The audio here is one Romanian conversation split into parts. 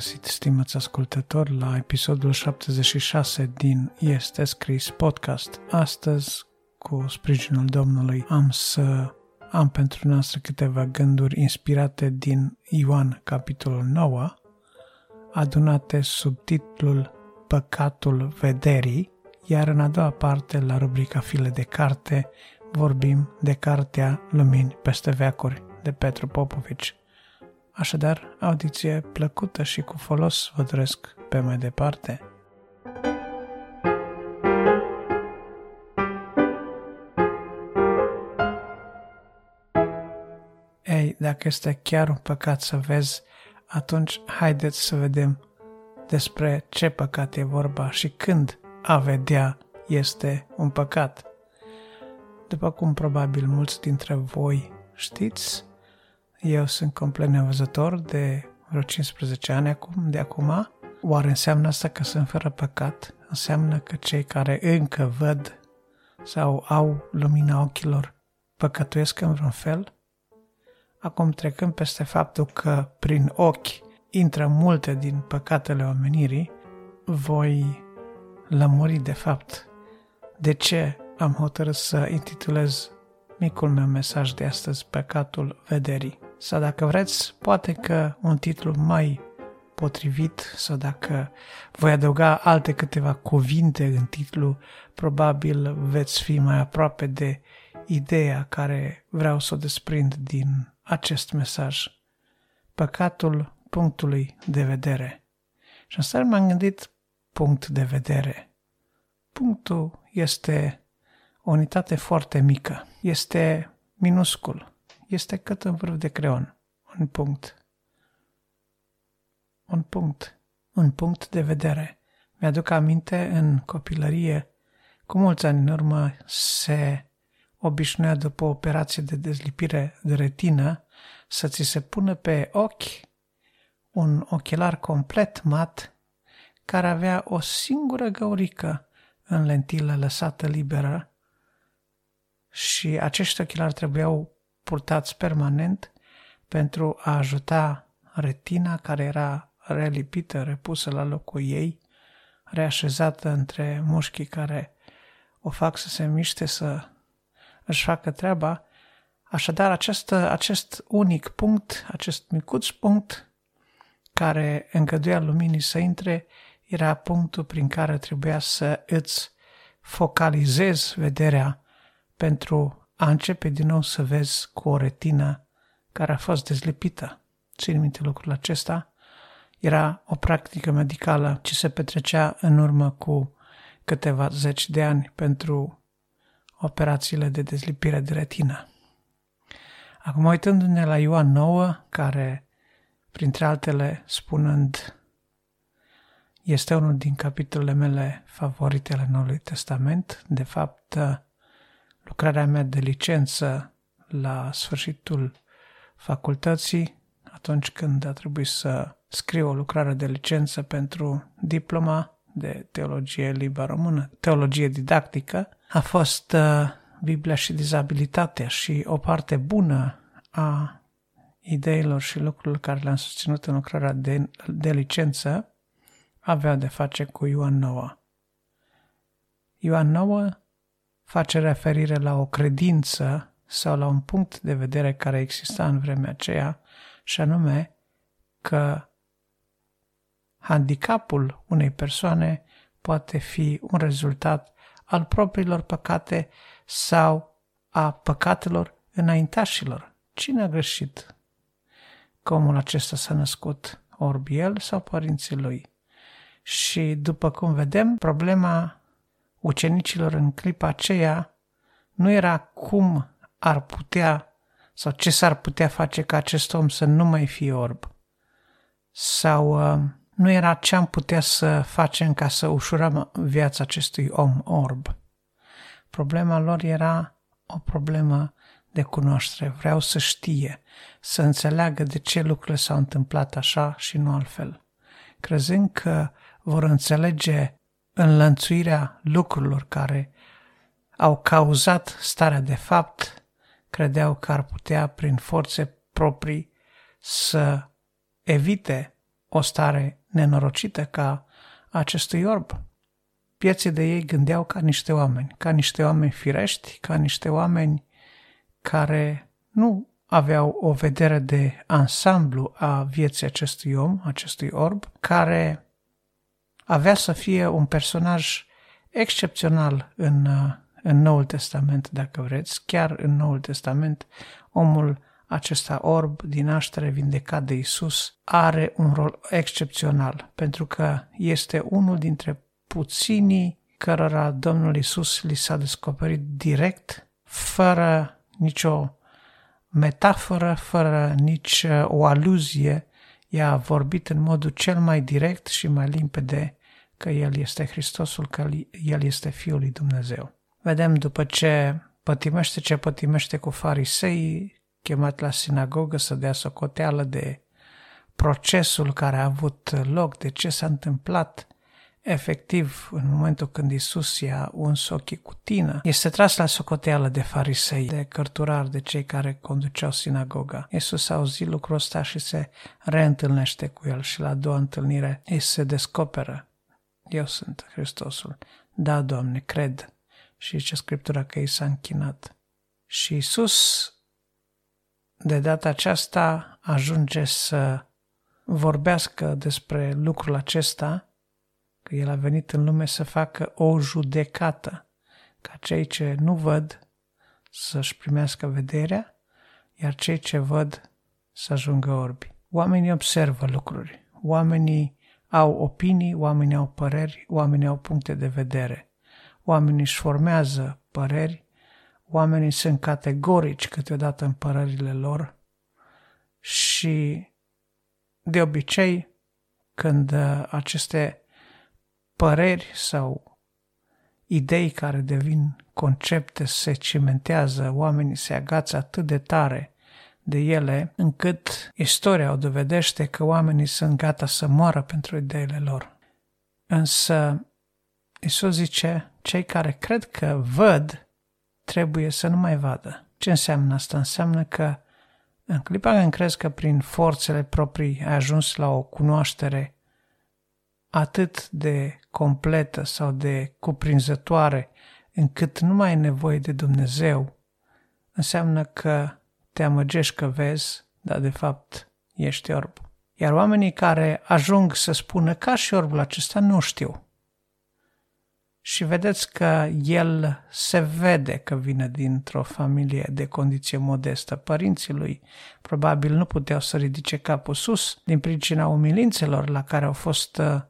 Bine v-am găsit, stimați ascultători, la episodul 76 din Este Scris Podcast. Astăzi, cu sprijinul Domnului, am să am pentru noastră câteva gânduri inspirate din Ioan, capitolul 9, adunate sub titlul Păcatul vederii, iar în a doua parte, la rubrica File de carte, vorbim de Cartea Lumini peste veacuri de Petru Popovici. Așadar, audiție plăcută și cu folos vă doresc pe mai departe. Ei, dacă este chiar un păcat să vezi, atunci haideți să vedem despre ce păcat e vorba și când a vedea este un păcat. După cum probabil mulți dintre voi știți, eu sunt complet nevăzător de vreo 15 ani acum, de acum. Oare înseamnă asta că sunt fără păcat? Înseamnă că cei care încă văd sau au lumina ochilor păcătuiesc în vreun fel? Acum trecând peste faptul că prin ochi intră multe din păcatele omenirii, voi lămuri de fapt de ce am hotărât să intitulez micul meu mesaj de astăzi Păcatul vederii. Sau dacă vreți, poate că un titlu mai potrivit sau dacă voi adăuga alte câteva cuvinte în titlu, probabil veți fi mai aproape de ideea care vreau să o desprind din acest mesaj. Păcatul punctului de vedere. Și în stare m-am gândit punct de vedere. Punctul este o unitate foarte mică. Este minuscul. Este cât în vârf de creon. Un punct. Un punct. Un punct de vedere. Mi-aduc aminte în copilărie, cu mulți ani în urmă, se obișnuia după o operație de dezlipire de retină să ți se pună pe ochi un ochelar complet mat care avea o singură găurică în lentilă lăsată liberă și acești ochelari trebuiau purtați permanent pentru a ajuta retina care era relipită, repusă la locul ei, reașezată între mușchii care o fac să se miște, să își facă treaba. Așadar, acest, acest unic punct, acest micuț punct care îngăduia luminii să intre, era punctul prin care trebuia să îți focalizezi vederea pentru a începe din nou să vezi cu o retină care a fost dezlipită. Țin minte lucrul acesta. Era o practică medicală ce se petrecea în urmă cu câteva zeci de ani pentru operațiile de dezlipire de retină. Acum, uitându-ne la Ioan 9, care, printre altele, spunând este unul din capitolele mele favorite ale Noului Testament. De fapt, lucrarea mea de licență la sfârșitul facultății, atunci când a trebuit să scriu o lucrare de licență pentru diploma de teologie limba română, teologie didactică, a fost uh, Biblia și dizabilitatea și o parte bună a ideilor și lucrurilor care le-am susținut în lucrarea de, de licență avea de face cu Ioan 9. Ioan 9 face referire la o credință sau la un punct de vedere care exista în vremea aceea, și anume că handicapul unei persoane poate fi un rezultat al propriilor păcate sau a păcatelor înaintașilor. Cine a greșit? Că omul acesta s-a născut orbi el sau părinții lui? Și după cum vedem, problema ucenicilor în clipa aceea nu era cum ar putea sau ce s-ar putea face ca acest om să nu mai fie orb sau uh, nu era ce am putea să facem ca să ușurăm viața acestui om orb. Problema lor era o problemă de cunoaștere. Vreau să știe, să înțeleagă de ce lucrurile s-au întâmplat așa și nu altfel. Crezând că vor înțelege înlănțuirea lucrurilor care au cauzat starea de fapt, credeau că ar putea prin forțe proprii să evite o stare nenorocită ca acestui orb. Pieții de ei gândeau ca niște oameni, ca niște oameni firești, ca niște oameni care nu aveau o vedere de ansamblu a vieții acestui om, acestui orb, care avea să fie un personaj excepțional în, în Noul Testament, dacă vreți, chiar în Noul Testament, omul acesta orb din naștere vindecat de Isus are un rol excepțional, pentru că este unul dintre puținii cărora Domnul Isus li s-a descoperit direct, fără nicio metaforă, fără nici uh, o aluzie, ea a vorbit în modul cel mai direct și mai limpede că El este Hristosul, că El este Fiul lui Dumnezeu. Vedem după ce pătimește ce pătimește cu farisei, chemat la sinagogă să dea socoteală de procesul care a avut loc, de ce s-a întâmplat, efectiv, în momentul când Isus i-a uns ochii cu tină, este tras la socoteală de farisei, de cărturari, de cei care conduceau sinagoga. Isus a auzit lucrul ăsta și se reîntâlnește cu el și la a doua întâlnire îi se descoperă. Eu sunt Hristosul. Da, Doamne, cred. Și ce Scriptura că i s-a închinat. Și Isus, de data aceasta, ajunge să vorbească despre lucrul acesta că El a venit în lume să facă o judecată, ca cei ce nu văd să-și primească vederea, iar cei ce văd să ajungă orbi. Oamenii observă lucruri, oamenii au opinii, oamenii au păreri, oamenii au puncte de vedere. Oamenii își formează păreri, oamenii sunt categorici câteodată în părerile lor și de obicei când aceste păreri sau idei care devin concepte se cimentează, oamenii se agață atât de tare de ele, încât istoria o dovedește că oamenii sunt gata să moară pentru ideile lor. Însă, Isus zice, cei care cred că văd, trebuie să nu mai vadă. Ce înseamnă asta? Înseamnă că în clipa când crezi că prin forțele proprii ai ajuns la o cunoaștere atât de completă sau de cuprinzătoare încât nu mai ai nevoie de Dumnezeu, înseamnă că te amăgești că vezi, dar de fapt ești orb. Iar oamenii care ajung să spună ca și orbul acesta nu știu. Și vedeți că el se vede că vine dintr-o familie de condiție modestă. Părinții lui probabil nu puteau să ridice capul sus din pricina umilințelor la care au fost uh,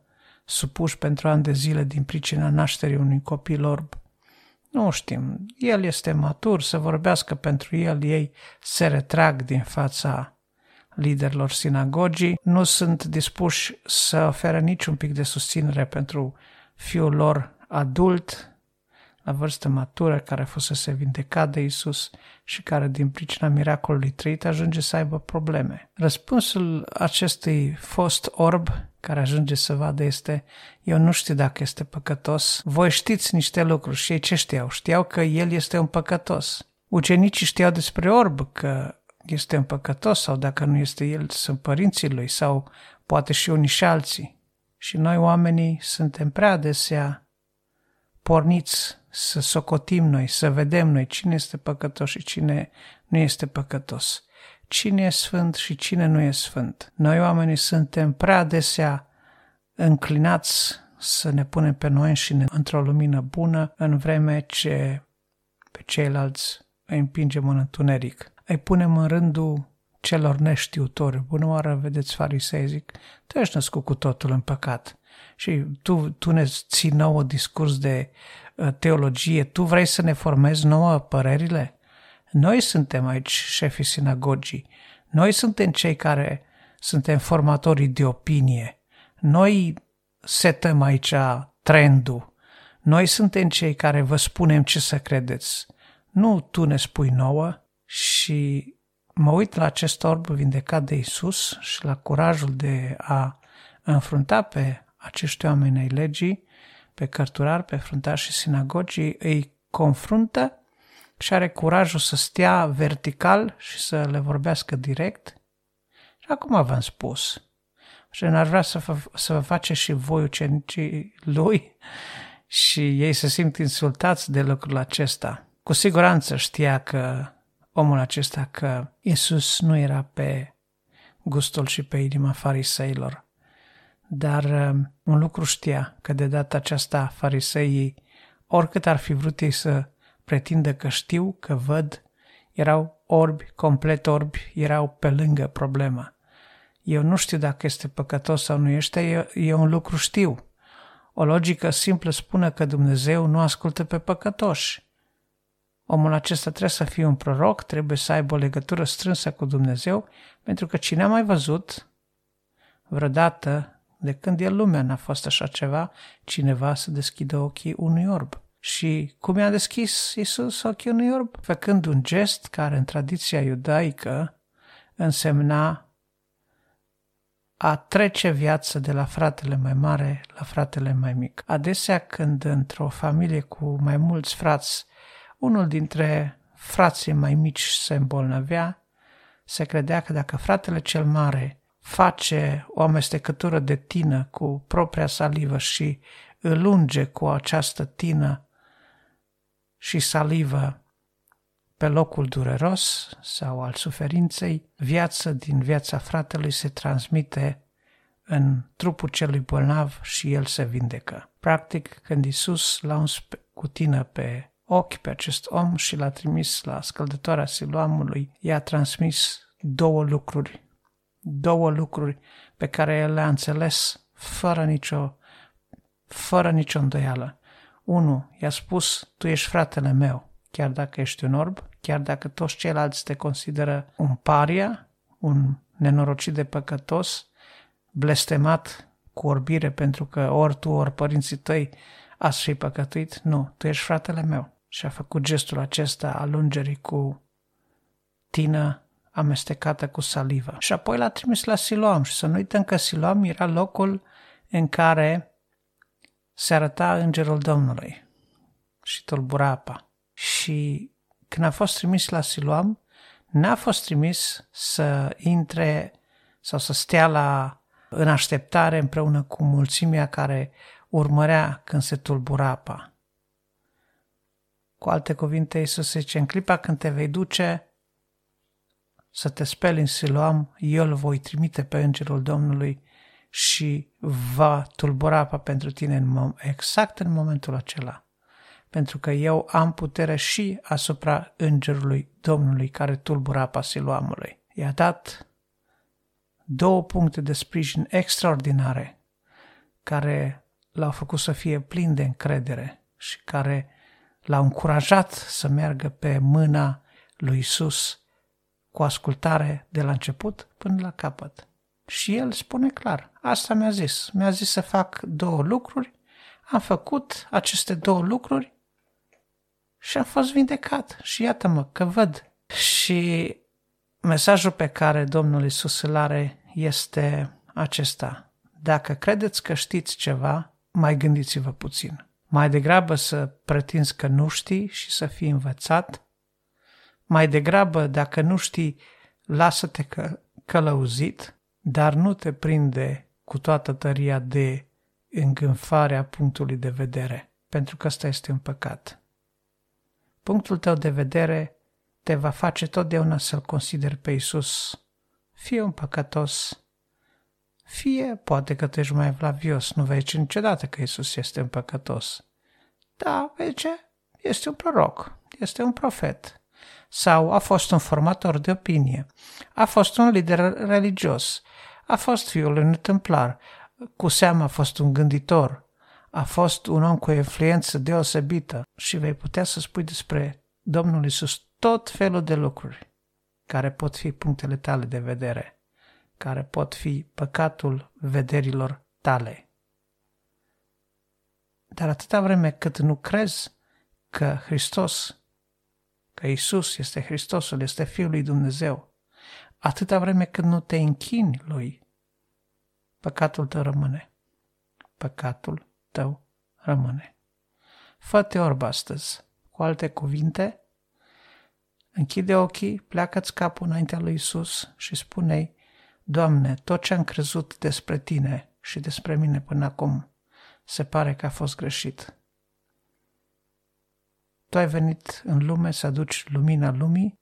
supuși pentru ani de zile din pricina nașterii unui copil orb. Nu știm, el este matur să vorbească pentru el, ei se retrag din fața liderilor sinagogii, nu sunt dispuși să ofere niciun pic de susținere pentru fiul lor adult, la vârstă matură, care fusese vindecat de Isus și care din pricina miracolului trăit ajunge să aibă probleme. Răspunsul acestui fost orb care ajunge să vadă este eu nu știu dacă este păcătos. Voi știți niște lucruri și ei ce știau? Știau că el este un păcătos. Ucenicii știau despre orb că este un păcătos sau dacă nu este el, sunt părinții lui sau poate și unii și alții. Și noi oamenii suntem prea adesea porniți să socotim noi, să vedem noi cine este păcătos și cine nu este păcătos. Cine e sfânt și cine nu e sfânt. Noi oamenii suntem prea adesea înclinați să ne punem pe noi și într-o lumină bună, în vreme ce pe ceilalți îi împingem în întuneric. Îi punem în rândul celor neștiutori. Bună oară, vedeți farisei, zic, tu ești născut cu totul în păcat. Și tu, tu ne ții nouă discurs de uh, teologie, tu vrei să ne formezi nouă părerile? Noi suntem aici șefii sinagogii. Noi suntem cei care suntem formatorii de opinie. Noi setăm aici trendul. Noi suntem cei care vă spunem ce să credeți. Nu tu ne spui nouă și mă uit la acest orb vindecat de Isus și la curajul de a înfrunta pe acești oameni ai legii, pe cărturari, pe fruntași și sinagogii, îi confruntă și are curajul să stea vertical și să le vorbească direct. Și acum v-am spus, și n-ar vrea să, fă, să vă face și voi ucenicii lui și ei se simt insultați de lucrul acesta. Cu siguranță știa că omul acesta că Isus nu era pe gustul și pe inima fariseilor. Dar um, un lucru știa, că de data aceasta fariseii, oricât ar fi vrut ei să pretindă că știu, că văd, erau orbi, complet orbi, erau pe lângă problema. Eu nu știu dacă este păcătos sau nu este, eu, eu un lucru știu. O logică simplă spune că Dumnezeu nu ascultă pe păcătoși. Omul acesta trebuie să fie un proroc, trebuie să aibă o legătură strânsă cu Dumnezeu, pentru că cine a mai văzut vreodată, de când e lumea n-a fost așa ceva, cineva să deschidă ochii unui orb. Și cum i-a deschis Isus ochii unui orb? Făcând un gest care în tradiția iudaică însemna a trece viață de la fratele mai mare la fratele mai mic. Adesea când într-o familie cu mai mulți frați, unul dintre frații mai mici se îmbolnăvea, se credea că dacă fratele cel mare face o amestecătură de tină cu propria salivă și îl unge cu această tină și salivă pe locul dureros sau al suferinței, viața din viața fratelui se transmite în trupul celui bolnav și el se vindecă. Practic, când Isus l-a uns cu tină pe ochi pe acest om și l-a trimis la scăldătoarea siluamului, i-a transmis două lucruri. Două lucruri pe care el le-a înțeles fără nicio, fără nicio îndoială. Unu, i-a spus, tu ești fratele meu, chiar dacă ești un orb, chiar dacă toți ceilalți te consideră un paria, un nenorocit de păcătos, blestemat cu orbire pentru că ori tu, ori părinții tăi ați fi păcătuit, nu, tu ești fratele meu. Și a făcut gestul acesta al ungerii cu tină amestecată cu salivă. Și apoi l-a trimis la Siloam și să nu uităm că Siloam era locul în care se arăta îngerul Domnului și tulbura apa. Și când a fost trimis la Siloam, n-a fost trimis să intre sau să stea la, în așteptare împreună cu mulțimea care urmărea când se tulbura apa. Cu alte cuvinte, Iisus zice, în clipa când te vei duce să te speli în Siloam, eu îl voi trimite pe Îngerul Domnului și va tulbura apa pentru tine în mom- exact în momentul acela. Pentru că eu am putere și asupra Îngerului Domnului care tulbura apa Siloamului. I-a dat două puncte de sprijin extraordinare care l-au făcut să fie plin de încredere și care l-au încurajat să meargă pe mâna lui Isus cu ascultare de la început până la capăt. Și el spune clar, asta mi-a zis. Mi-a zis să fac două lucruri, am făcut aceste două lucruri și am fost vindecat. Și iată-mă că văd. Și mesajul pe care Domnul Isus îl are este acesta. Dacă credeți că știți ceva, mai gândiți-vă puțin. Mai degrabă să pretinzi că nu știi și să fii învățat, mai degrabă dacă nu știi, lasă-te că, călăuzit, dar nu te prinde cu toată tăria de îngânfarea punctului de vedere, pentru că ăsta este un păcat. Punctul tău de vedere te va face totdeauna să-L consideri pe Iisus fie un păcătos, fie poate că tu ești mai vlavios, nu vei niciodată că Isus este un păcătos. Da, vei ce? Este un proroc, este un profet. Sau a fost un formator de opinie, a fost un lider religios, a fost fiul unui templar, cu seamă a fost un gânditor, a fost un om cu o influență deosebită și vei putea să spui despre Domnul Isus tot felul de lucruri care pot fi punctele tale de vedere care pot fi păcatul vederilor tale. Dar atâta vreme cât nu crezi că Hristos, că Isus este Hristosul, este Fiul lui Dumnezeu, atâta vreme cât nu te închini lui, păcatul tău rămâne. Păcatul tău rămâne. Fă-te orb astăzi. Cu alte cuvinte, închide ochii, pleacă-ți capul înaintea lui Isus și spune-i, Doamne, tot ce am crezut despre Tine și despre mine până acum se pare că a fost greșit. Tu ai venit în lume să aduci lumina lumii,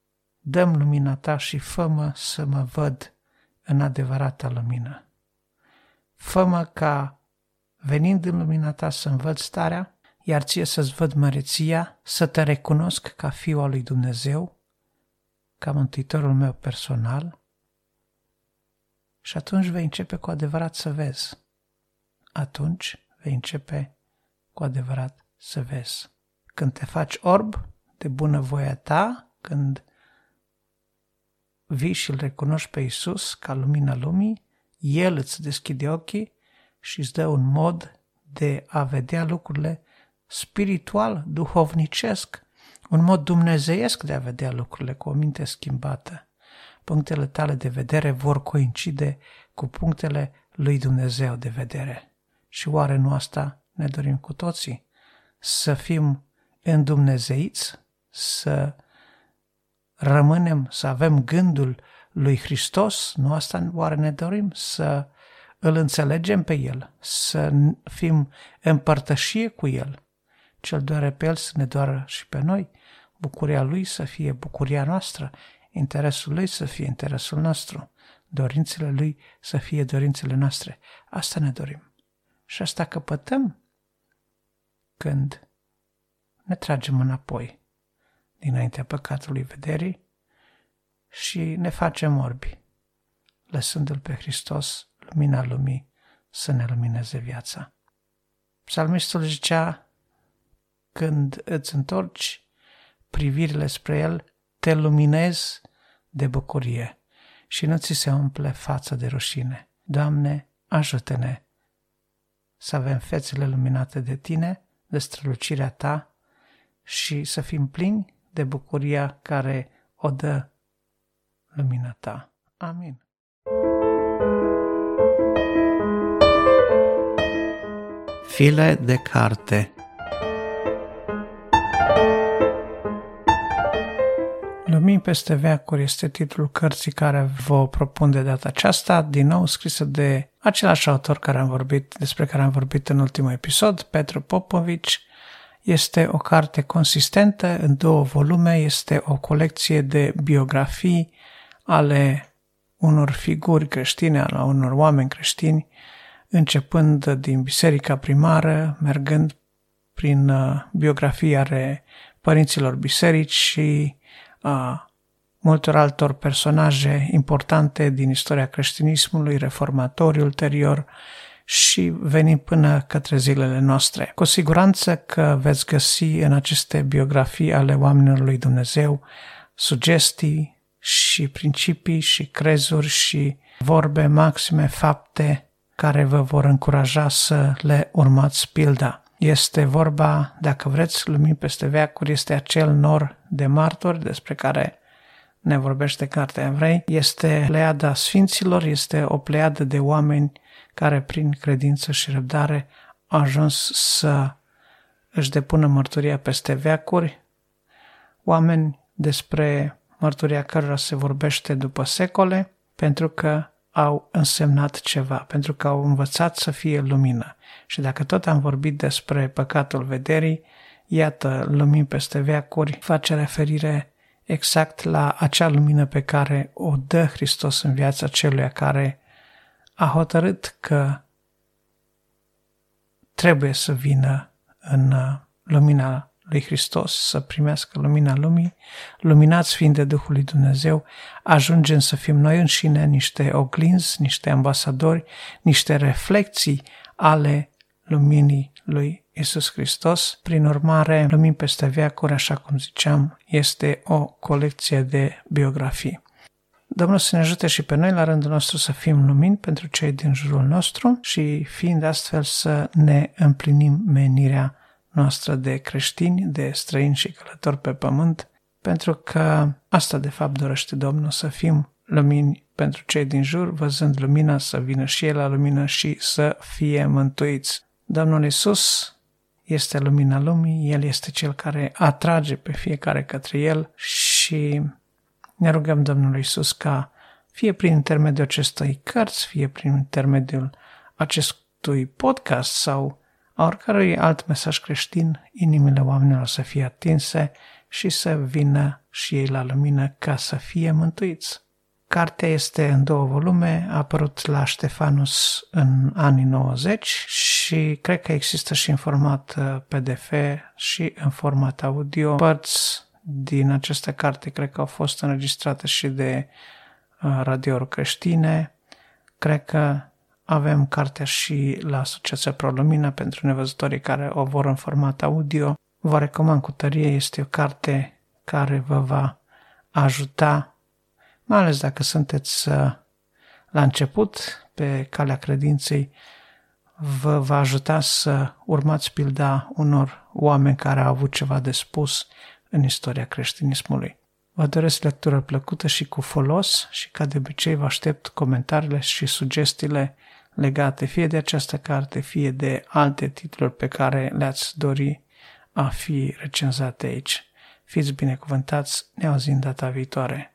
dăm lumina Ta și fă să mă văd în adevărata lumină. Fă-mă ca, venind în lumina Ta, să-mi văd starea, iar ție să-ți văd măreția, să te recunosc ca Fiul al lui Dumnezeu, ca Mântuitorul meu personal, și atunci vei începe cu adevărat să vezi. Atunci vei începe cu adevărat să vezi. Când te faci orb de bunăvoia ta, când vii și îl recunoști pe Isus ca lumina lumii, El îți deschide ochii și îți dă un mod de a vedea lucrurile spiritual, duhovnicesc, un mod dumnezeiesc de a vedea lucrurile cu o minte schimbată. Punctele tale de vedere vor coincide cu punctele lui Dumnezeu de vedere. Și oare nu asta ne dorim cu toții? Să fim îndumnezeiți, să rămânem, să avem gândul lui Hristos, nu asta oare ne dorim? Să îl înțelegem pe El, să fim împărtășie cu El. Cel doare pe El să ne doară și pe noi, bucuria Lui să fie bucuria noastră, interesul Lui să fie interesul nostru, dorințele Lui să fie dorințele noastre. Asta ne dorim. Și asta căpătăm când ne tragem înapoi dinaintea păcatului vederii și ne facem orbi, lăsându-L pe Hristos, lumina lumii, să ne lumineze viața. Psalmistul zicea, când îți întorci privirile spre El, te luminezi de bucurie și nu ți se umple fața de rușine. Doamne, ajută-ne să avem fețele luminate de Tine, de strălucirea Ta și să fim plini de bucuria care o dă lumina Ta. Amin. File de carte Lumini peste veacuri este titlul cărții care vă propun de data aceasta, din nou scrisă de același autor care am vorbit, despre care am vorbit în ultimul episod, Petru Popovici. Este o carte consistentă în două volume, este o colecție de biografii ale unor figuri creștine, ale unor oameni creștini, începând din biserica primară, mergând prin uh, biografia ale părinților biserici și a multor altor personaje importante din istoria creștinismului, reformatori ulterior și venim până către zilele noastre. Cu siguranță că veți găsi în aceste biografii ale oamenilor lui Dumnezeu sugestii și principii și crezuri și vorbe maxime, fapte care vă vor încuraja să le urmați pilda. Este vorba, dacă vreți, lumii peste veacuri, este acel nor de martori despre care ne vorbește Cartea Evrei. Este pleiada sfinților, este o pleiadă de oameni care prin credință și răbdare au ajuns să își depună mărturia peste veacuri, oameni despre mărturia cărora se vorbește după secole, pentru că au însemnat ceva, pentru că au învățat să fie lumină. Și dacă tot am vorbit despre păcatul vederii, iată, lumini peste veacuri face referire exact la acea lumină pe care o dă Hristos în viața celuia care a hotărât că trebuie să vină în lumina lui Hristos, să primească lumina lumii, luminați fiind de Duhul lui Dumnezeu, ajungem să fim noi înșine niște oglinzi, niște ambasadori, niște reflexii ale luminii lui Isus Hristos. Prin urmare, Lumini peste veacuri, așa cum ziceam, este o colecție de biografii. Domnul să ne ajute și pe noi la rândul nostru să fim lumini pentru cei din jurul nostru și fiind astfel să ne împlinim menirea noastră de creștini, de străini și călători pe pământ, pentru că asta de fapt dorește Domnul, să fim lumini pentru cei din jur, văzând lumina să vină și El la lumină și să fie mântuiți. Domnul Isus este lumina lumii, El este Cel care atrage pe fiecare către El și ne rugăm Domnului Isus ca fie prin intermediul acestei cărți, fie prin intermediul acestui podcast sau a oricărui alt mesaj creștin, inimile oamenilor să fie atinse și să vină și ei la lumină ca să fie mântuiți. Cartea este în două volume, a apărut la Ștefanus în anii 90 și cred că există și în format uh, PDF și în format audio. Părți din această carte cred că au fost înregistrate și de uh, radiouri creștine. Cred că avem cartea și la Asociația Pro Lumină pentru nevăzătorii care o vor în format audio. Vă recomand cu tărie, este o carte care vă va ajuta mai ales dacă sunteți uh, la început pe calea credinței, vă va ajuta să urmați pilda unor oameni care au avut ceva de spus în istoria creștinismului. Vă doresc lectură plăcută și cu folos și ca de obicei vă aștept comentariile și sugestiile legate fie de această carte, fie de alte titluri pe care le-ați dori a fi recenzate aici. Fiți binecuvântați, ne auzim data viitoare.